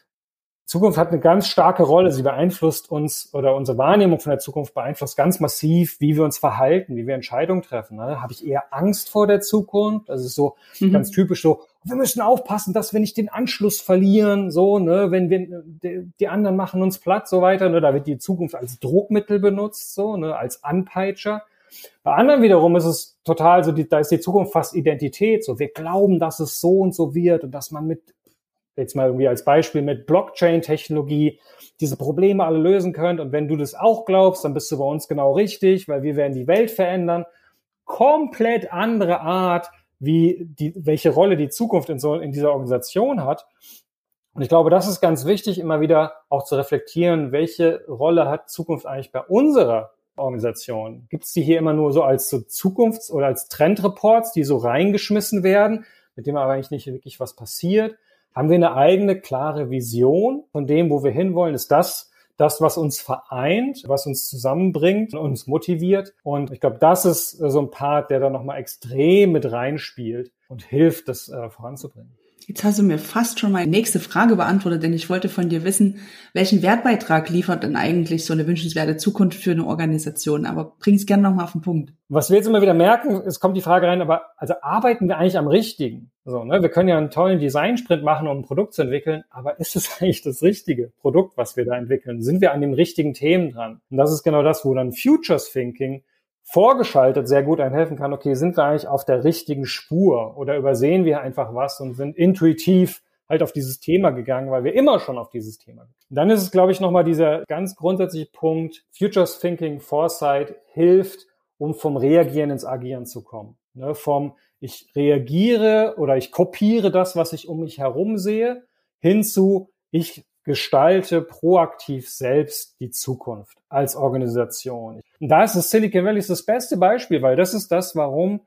Zukunft hat eine ganz starke Rolle. Sie beeinflusst uns oder unsere Wahrnehmung von der Zukunft beeinflusst ganz massiv, wie wir uns verhalten, wie wir Entscheidungen treffen. Ne? Habe ich eher Angst vor der Zukunft? Das ist so mhm. ganz typisch so. Wir müssen aufpassen, dass wir nicht den Anschluss verlieren. So, ne, wenn wir die, die anderen machen uns platt, so weiter. Ne? Da wird die Zukunft als Druckmittel benutzt, so, ne, als Anpeitscher. Bei anderen wiederum ist es total so, die, da ist die Zukunft fast Identität. So, wir glauben, dass es so und so wird und dass man mit jetzt mal irgendwie als Beispiel mit Blockchain-Technologie diese Probleme alle lösen könnt. Und wenn du das auch glaubst, dann bist du bei uns genau richtig, weil wir werden die Welt verändern. Komplett andere Art, wie die, welche Rolle die Zukunft in so, in dieser Organisation hat. Und ich glaube, das ist ganz wichtig, immer wieder auch zu reflektieren, welche Rolle hat Zukunft eigentlich bei unserer Organisation? Gibt es die hier immer nur so als so Zukunfts- oder als Trendreports, die so reingeschmissen werden, mit dem aber eigentlich nicht wirklich was passiert? Haben wir eine eigene klare Vision von dem, wo wir hinwollen? Ist das das, was uns vereint, was uns zusammenbringt und uns motiviert? Und ich glaube, das ist so ein Part, der da nochmal extrem mit reinspielt und hilft, das äh, voranzubringen. Jetzt hast du mir fast schon meine nächste Frage beantwortet, denn ich wollte von dir wissen, welchen Wertbeitrag liefert denn eigentlich so eine wünschenswerte Zukunft für eine Organisation? Aber bring es gerne nochmal auf den Punkt. Was wir jetzt immer wieder merken, es kommt die Frage rein, aber also arbeiten wir eigentlich am Richtigen? So, ne? Wir können ja einen tollen Design-Sprint machen, um ein Produkt zu entwickeln, aber ist es eigentlich das richtige Produkt, was wir da entwickeln? Sind wir an den richtigen Themen dran? Und das ist genau das, wo dann Futures Thinking vorgeschaltet sehr gut einhelfen kann, okay, sind wir eigentlich auf der richtigen Spur oder übersehen wir einfach was und sind intuitiv halt auf dieses Thema gegangen, weil wir immer schon auf dieses Thema. Und dann ist es, glaube ich, nochmal dieser ganz grundsätzliche Punkt, Futures Thinking, Foresight hilft, um vom Reagieren ins Agieren zu kommen. Ne, vom ich reagiere oder ich kopiere das, was ich um mich herum sehe, hin zu ich gestalte proaktiv selbst die Zukunft als Organisation. Und da ist das Silicon Valley das beste Beispiel, weil das ist das, warum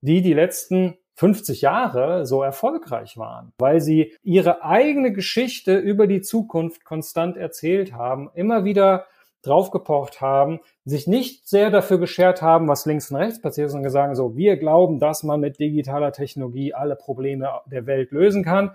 die die letzten 50 Jahre so erfolgreich waren, weil sie ihre eigene Geschichte über die Zukunft konstant erzählt haben, immer wieder draufgepocht haben, sich nicht sehr dafür geschert haben, was links und rechts passiert, sondern gesagt so, wir glauben, dass man mit digitaler Technologie alle Probleme der Welt lösen kann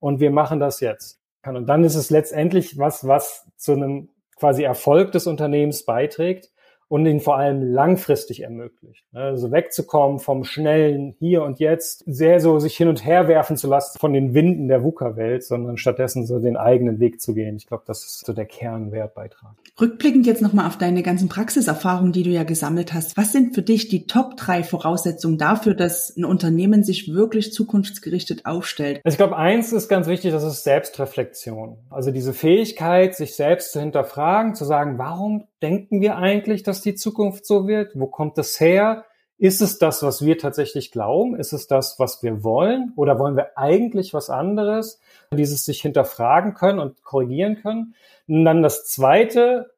und wir machen das jetzt. Und dann ist es letztendlich was, was zu einem quasi Erfolg des Unternehmens beiträgt und ihn vor allem langfristig ermöglicht. Also wegzukommen vom schnellen Hier und Jetzt, sehr so sich hin und her werfen zu lassen von den Winden der VUCA-Welt, sondern stattdessen so den eigenen Weg zu gehen. Ich glaube, das ist so der Kernwertbeitrag. Rückblickend jetzt nochmal auf deine ganzen Praxiserfahrungen, die du ja gesammelt hast. Was sind für dich die Top drei Voraussetzungen dafür, dass ein Unternehmen sich wirklich zukunftsgerichtet aufstellt? Also ich glaube, eins ist ganz wichtig, das ist Selbstreflexion. Also diese Fähigkeit, sich selbst zu hinterfragen, zu sagen, warum denken wir eigentlich, dass die Zukunft so wird? Wo kommt das her? Ist es das, was wir tatsächlich glauben? Ist es das, was wir wollen? Oder wollen wir eigentlich was anderes? Dieses sich hinterfragen können und korrigieren können. Und dann das zweite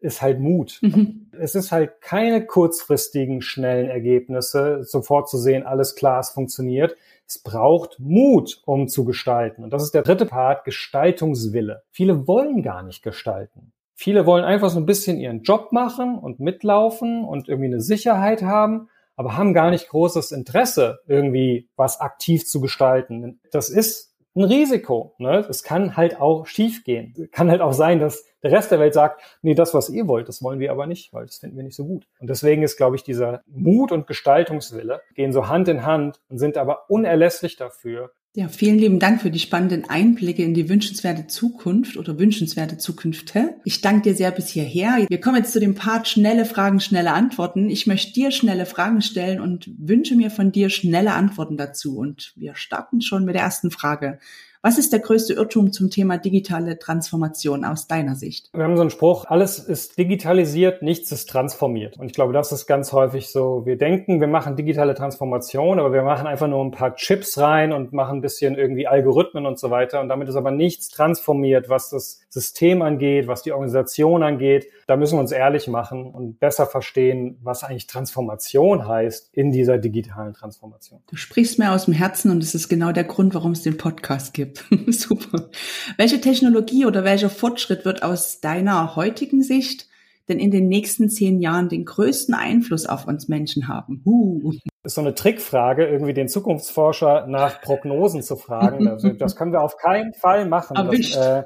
ist halt Mut. Mhm. Es ist halt keine kurzfristigen, schnellen Ergebnisse, sofort zu sehen, alles klar, es funktioniert. Es braucht Mut, um zu gestalten. Und das ist der dritte Part, Gestaltungswille. Viele wollen gar nicht gestalten. Viele wollen einfach so ein bisschen ihren Job machen und mitlaufen und irgendwie eine Sicherheit haben, aber haben gar nicht großes Interesse, irgendwie was aktiv zu gestalten. Das ist ein Risiko. Ne? Es kann halt auch schiefgehen. Kann halt auch sein, dass der Rest der Welt sagt, nee, das, was ihr wollt, das wollen wir aber nicht, weil das finden wir nicht so gut. Und deswegen ist, glaube ich, dieser Mut und Gestaltungswille gehen so Hand in Hand und sind aber unerlässlich dafür, ja, vielen lieben Dank für die spannenden Einblicke in die wünschenswerte Zukunft oder wünschenswerte Zukünfte. Ich danke dir sehr bis hierher. Wir kommen jetzt zu dem Part schnelle Fragen, schnelle Antworten. Ich möchte dir schnelle Fragen stellen und wünsche mir von dir schnelle Antworten dazu. Und wir starten schon mit der ersten Frage. Was ist der größte Irrtum zum Thema digitale Transformation aus deiner Sicht? Wir haben so einen Spruch, alles ist digitalisiert, nichts ist transformiert. Und ich glaube, das ist ganz häufig so. Wir denken, wir machen digitale Transformation, aber wir machen einfach nur ein paar Chips rein und machen ein bisschen irgendwie Algorithmen und so weiter. Und damit ist aber nichts transformiert, was das System angeht, was die Organisation angeht. Da müssen wir uns ehrlich machen und besser verstehen, was eigentlich Transformation heißt in dieser digitalen Transformation. Du sprichst mir aus dem Herzen und es ist genau der Grund, warum es den Podcast gibt. Super. Welche Technologie oder welcher Fortschritt wird aus deiner heutigen Sicht denn in den nächsten zehn Jahren den größten Einfluss auf uns Menschen haben? Huh. Das ist so eine Trickfrage, irgendwie den Zukunftsforscher nach Prognosen zu fragen. Also, das können wir auf keinen Fall machen. Das, äh,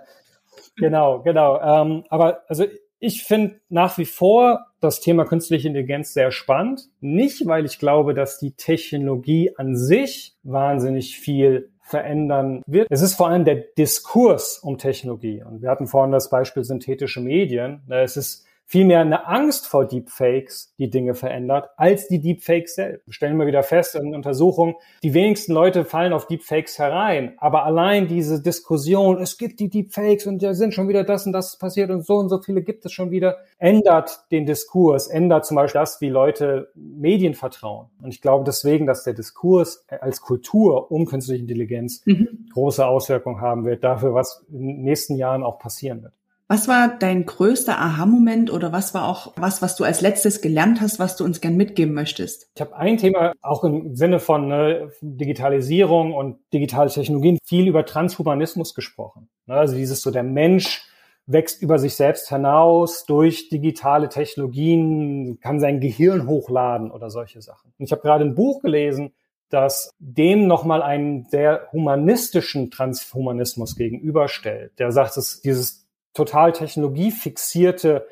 genau, genau. Ähm, aber also ich finde nach wie vor das Thema künstliche Intelligenz sehr spannend. Nicht, weil ich glaube, dass die Technologie an sich wahnsinnig viel verändern wird. Es ist vor allem der Diskurs um Technologie. Und wir hatten vorhin das Beispiel synthetische Medien. Es ist vielmehr eine Angst vor Deepfakes, die Dinge verändert, als die Deepfakes selbst. Wir stellen immer wieder fest in Untersuchungen, die wenigsten Leute fallen auf Deepfakes herein. Aber allein diese Diskussion, es gibt die Deepfakes und da sind schon wieder das und das passiert und so und so viele gibt es schon wieder, ändert den Diskurs, ändert zum Beispiel das, wie Leute Medien vertrauen. Und ich glaube deswegen, dass der Diskurs als Kultur um künstliche Intelligenz mhm. große Auswirkungen haben wird dafür, was in den nächsten Jahren auch passieren wird. Was war dein größter Aha-Moment oder was war auch was, was du als letztes gelernt hast, was du uns gern mitgeben möchtest? Ich habe ein Thema auch im Sinne von ne, Digitalisierung und digitale Technologien viel über Transhumanismus gesprochen. Ne, also dieses so der Mensch wächst über sich selbst hinaus durch digitale Technologien, kann sein Gehirn hochladen oder solche Sachen. Und ich habe gerade ein Buch gelesen, das dem nochmal einen sehr humanistischen Transhumanismus gegenüberstellt. Der sagt, dass dieses total technologiefixierte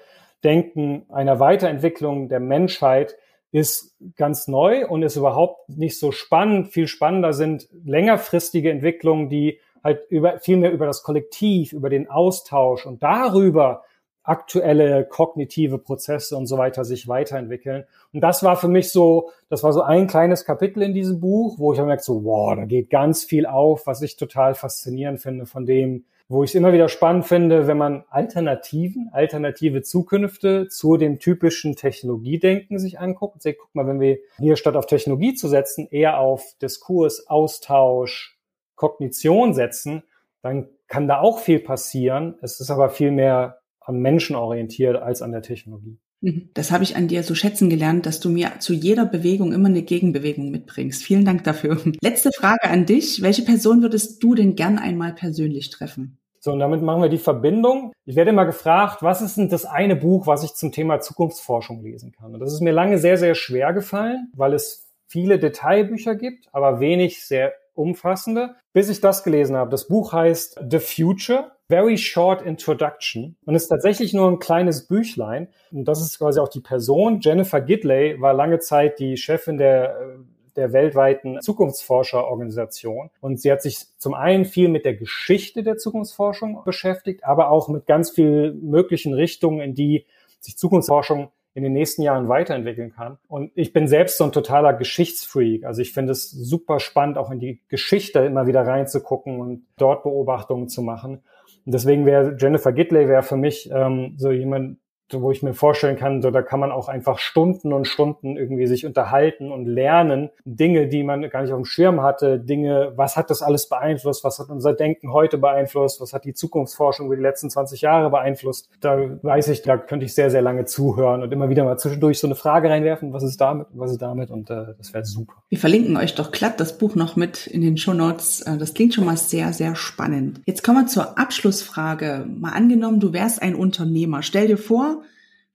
Denken einer Weiterentwicklung der Menschheit ist ganz neu und ist überhaupt nicht so spannend. Viel spannender sind längerfristige Entwicklungen, die halt über, viel mehr über das Kollektiv, über den Austausch und darüber aktuelle kognitive Prozesse und so weiter sich weiterentwickeln. Und das war für mich so, das war so ein kleines Kapitel in diesem Buch, wo ich habe gemerkt so, wow, da geht ganz viel auf, was ich total faszinierend finde von dem, wo ich es immer wieder spannend finde, wenn man Alternativen, alternative Zukünfte zu dem typischen Technologiedenken sich anguckt. Sagt, guck mal, wenn wir hier statt auf Technologie zu setzen, eher auf Diskurs, Austausch, Kognition setzen, dann kann da auch viel passieren. Es ist aber viel mehr am Menschen orientiert als an der Technologie. Mhm. Das habe ich an dir so schätzen gelernt, dass du mir zu jeder Bewegung immer eine Gegenbewegung mitbringst. Vielen Dank dafür. Letzte Frage an dich. Welche Person würdest du denn gern einmal persönlich treffen? So, und damit machen wir die Verbindung. Ich werde immer gefragt, was ist denn das eine Buch, was ich zum Thema Zukunftsforschung lesen kann? Und das ist mir lange sehr, sehr schwer gefallen, weil es viele Detailbücher gibt, aber wenig sehr umfassende, bis ich das gelesen habe. Das Buch heißt The Future, Very Short Introduction und ist tatsächlich nur ein kleines Büchlein. Und das ist quasi auch die Person. Jennifer Gidley war lange Zeit die Chefin der der weltweiten Zukunftsforscherorganisation. Und sie hat sich zum einen viel mit der Geschichte der Zukunftsforschung beschäftigt, aber auch mit ganz vielen möglichen Richtungen, in die sich Zukunftsforschung in den nächsten Jahren weiterentwickeln kann. Und ich bin selbst so ein totaler Geschichtsfreak. Also ich finde es super spannend, auch in die Geschichte immer wieder reinzugucken und dort Beobachtungen zu machen. Und deswegen wäre Jennifer Gidley wäre für mich ähm, so jemand, wo ich mir vorstellen kann, so, da kann man auch einfach Stunden und Stunden irgendwie sich unterhalten und lernen. Dinge, die man gar nicht auf dem Schirm hatte, Dinge, was hat das alles beeinflusst, was hat unser Denken heute beeinflusst, was hat die Zukunftsforschung über die letzten 20 Jahre beeinflusst. Da weiß ich, da könnte ich sehr, sehr lange zuhören und immer wieder mal zwischendurch so eine Frage reinwerfen, was ist damit, was ist damit und äh, das wäre super. Wir verlinken euch doch glatt das Buch noch mit in den Show Notes. Äh, das klingt schon mal sehr, sehr spannend. Jetzt kommen wir zur Abschlussfrage. Mal angenommen, du wärst ein Unternehmer. Stell dir vor,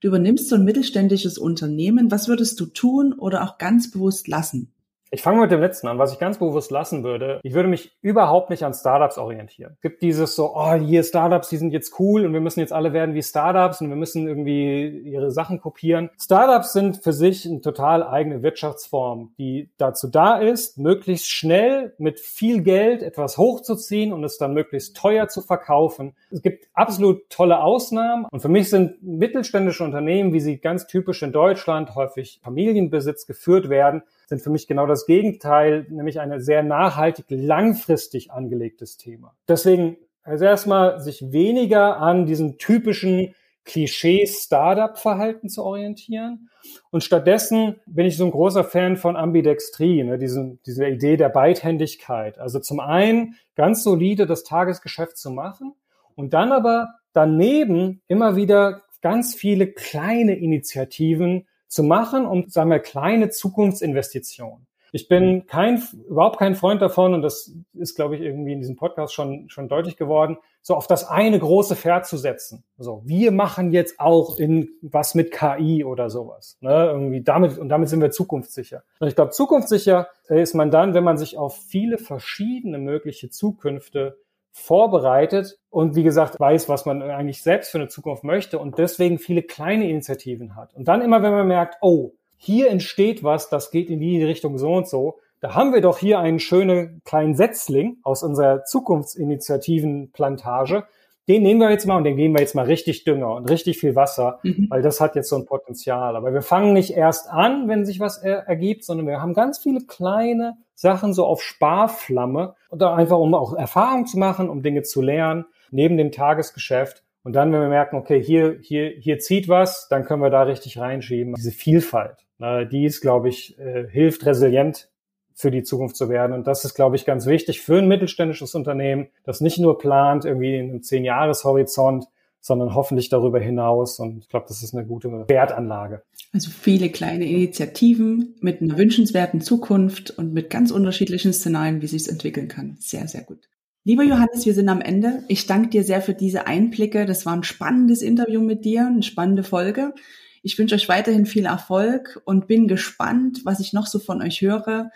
Du übernimmst so ein mittelständisches Unternehmen. Was würdest du tun oder auch ganz bewusst lassen? Ich fange mit dem letzten an, was ich ganz bewusst lassen würde. Ich würde mich überhaupt nicht an Startups orientieren. Es gibt dieses so, oh, hier Startups, die sind jetzt cool und wir müssen jetzt alle werden wie Startups und wir müssen irgendwie ihre Sachen kopieren. Startups sind für sich eine total eigene Wirtschaftsform, die dazu da ist, möglichst schnell mit viel Geld etwas hochzuziehen und es dann möglichst teuer zu verkaufen. Es gibt absolut tolle Ausnahmen und für mich sind mittelständische Unternehmen, wie sie ganz typisch in Deutschland häufig Familienbesitz geführt werden, sind für mich genau das Gegenteil, nämlich ein sehr nachhaltig, langfristig angelegtes Thema. Deswegen also erstmal sich weniger an diesen typischen Klischee-Startup-Verhalten zu orientieren. Und stattdessen bin ich so ein großer Fan von Ambidextrie, ne, diese, diese Idee der Beidhändigkeit. Also zum einen ganz solide das Tagesgeschäft zu machen und dann aber daneben immer wieder ganz viele kleine Initiativen zu machen und sagen wir kleine Zukunftsinvestitionen. Ich bin kein, überhaupt kein Freund davon, und das ist, glaube ich, irgendwie in diesem Podcast schon, schon deutlich geworden, so auf das eine große Pferd zu setzen. So, wir machen jetzt auch in was mit KI oder sowas. Ne? Irgendwie damit, und damit sind wir zukunftssicher. Und ich glaube, zukunftssicher ist man dann, wenn man sich auf viele verschiedene mögliche Zukünfte vorbereitet und wie gesagt weiß, was man eigentlich selbst für eine Zukunft möchte und deswegen viele kleine Initiativen hat. Und dann immer, wenn man merkt, oh, hier entsteht was, das geht in die Richtung so und so. Da haben wir doch hier einen schönen kleinen Setzling aus unserer Zukunftsinitiativenplantage. Den nehmen wir jetzt mal und den geben wir jetzt mal richtig Dünger und richtig viel Wasser, mhm. weil das hat jetzt so ein Potenzial. Aber wir fangen nicht erst an, wenn sich was er ergibt, sondern wir haben ganz viele kleine Sachen so auf Sparflamme und einfach um auch Erfahrung zu machen, um Dinge zu lernen, neben dem Tagesgeschäft. Und dann, wenn wir merken, okay, hier, hier, hier zieht was, dann können wir da richtig reinschieben. Diese Vielfalt die ist, glaube ich, äh, hilft resilient für die Zukunft zu werden. Und das ist, glaube ich, ganz wichtig für ein mittelständisches Unternehmen, das nicht nur plant irgendwie in einem Zehn-Jahres-Horizont, sondern hoffentlich darüber hinaus. Und ich glaube, das ist eine gute Wertanlage. Also viele kleine Initiativen mit einer wünschenswerten Zukunft und mit ganz unterschiedlichen Szenarien, wie sich es entwickeln kann. Sehr, sehr gut. Lieber Johannes, wir sind am Ende. Ich danke dir sehr für diese Einblicke. Das war ein spannendes Interview mit dir, eine spannende Folge. Ich wünsche euch weiterhin viel Erfolg und bin gespannt, was ich noch so von euch höre.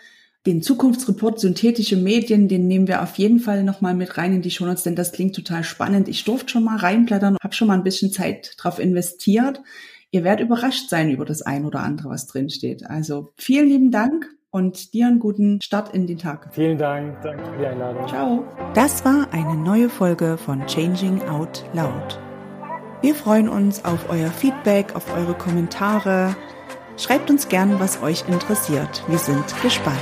Den Zukunftsreport Synthetische Medien, den nehmen wir auf jeden Fall nochmal mit rein in die Shownotes, denn das klingt total spannend. Ich durfte schon mal reinblättern, habe schon mal ein bisschen Zeit drauf investiert. Ihr werdet überrascht sein über das ein oder andere, was drin steht. Also vielen lieben Dank und dir einen guten Start in den Tag. Vielen Dank, danke für die Einladung. Ciao. Das war eine neue Folge von Changing Out Loud. Wir freuen uns auf euer Feedback, auf eure Kommentare. Schreibt uns gern, was euch interessiert. Wir sind gespannt.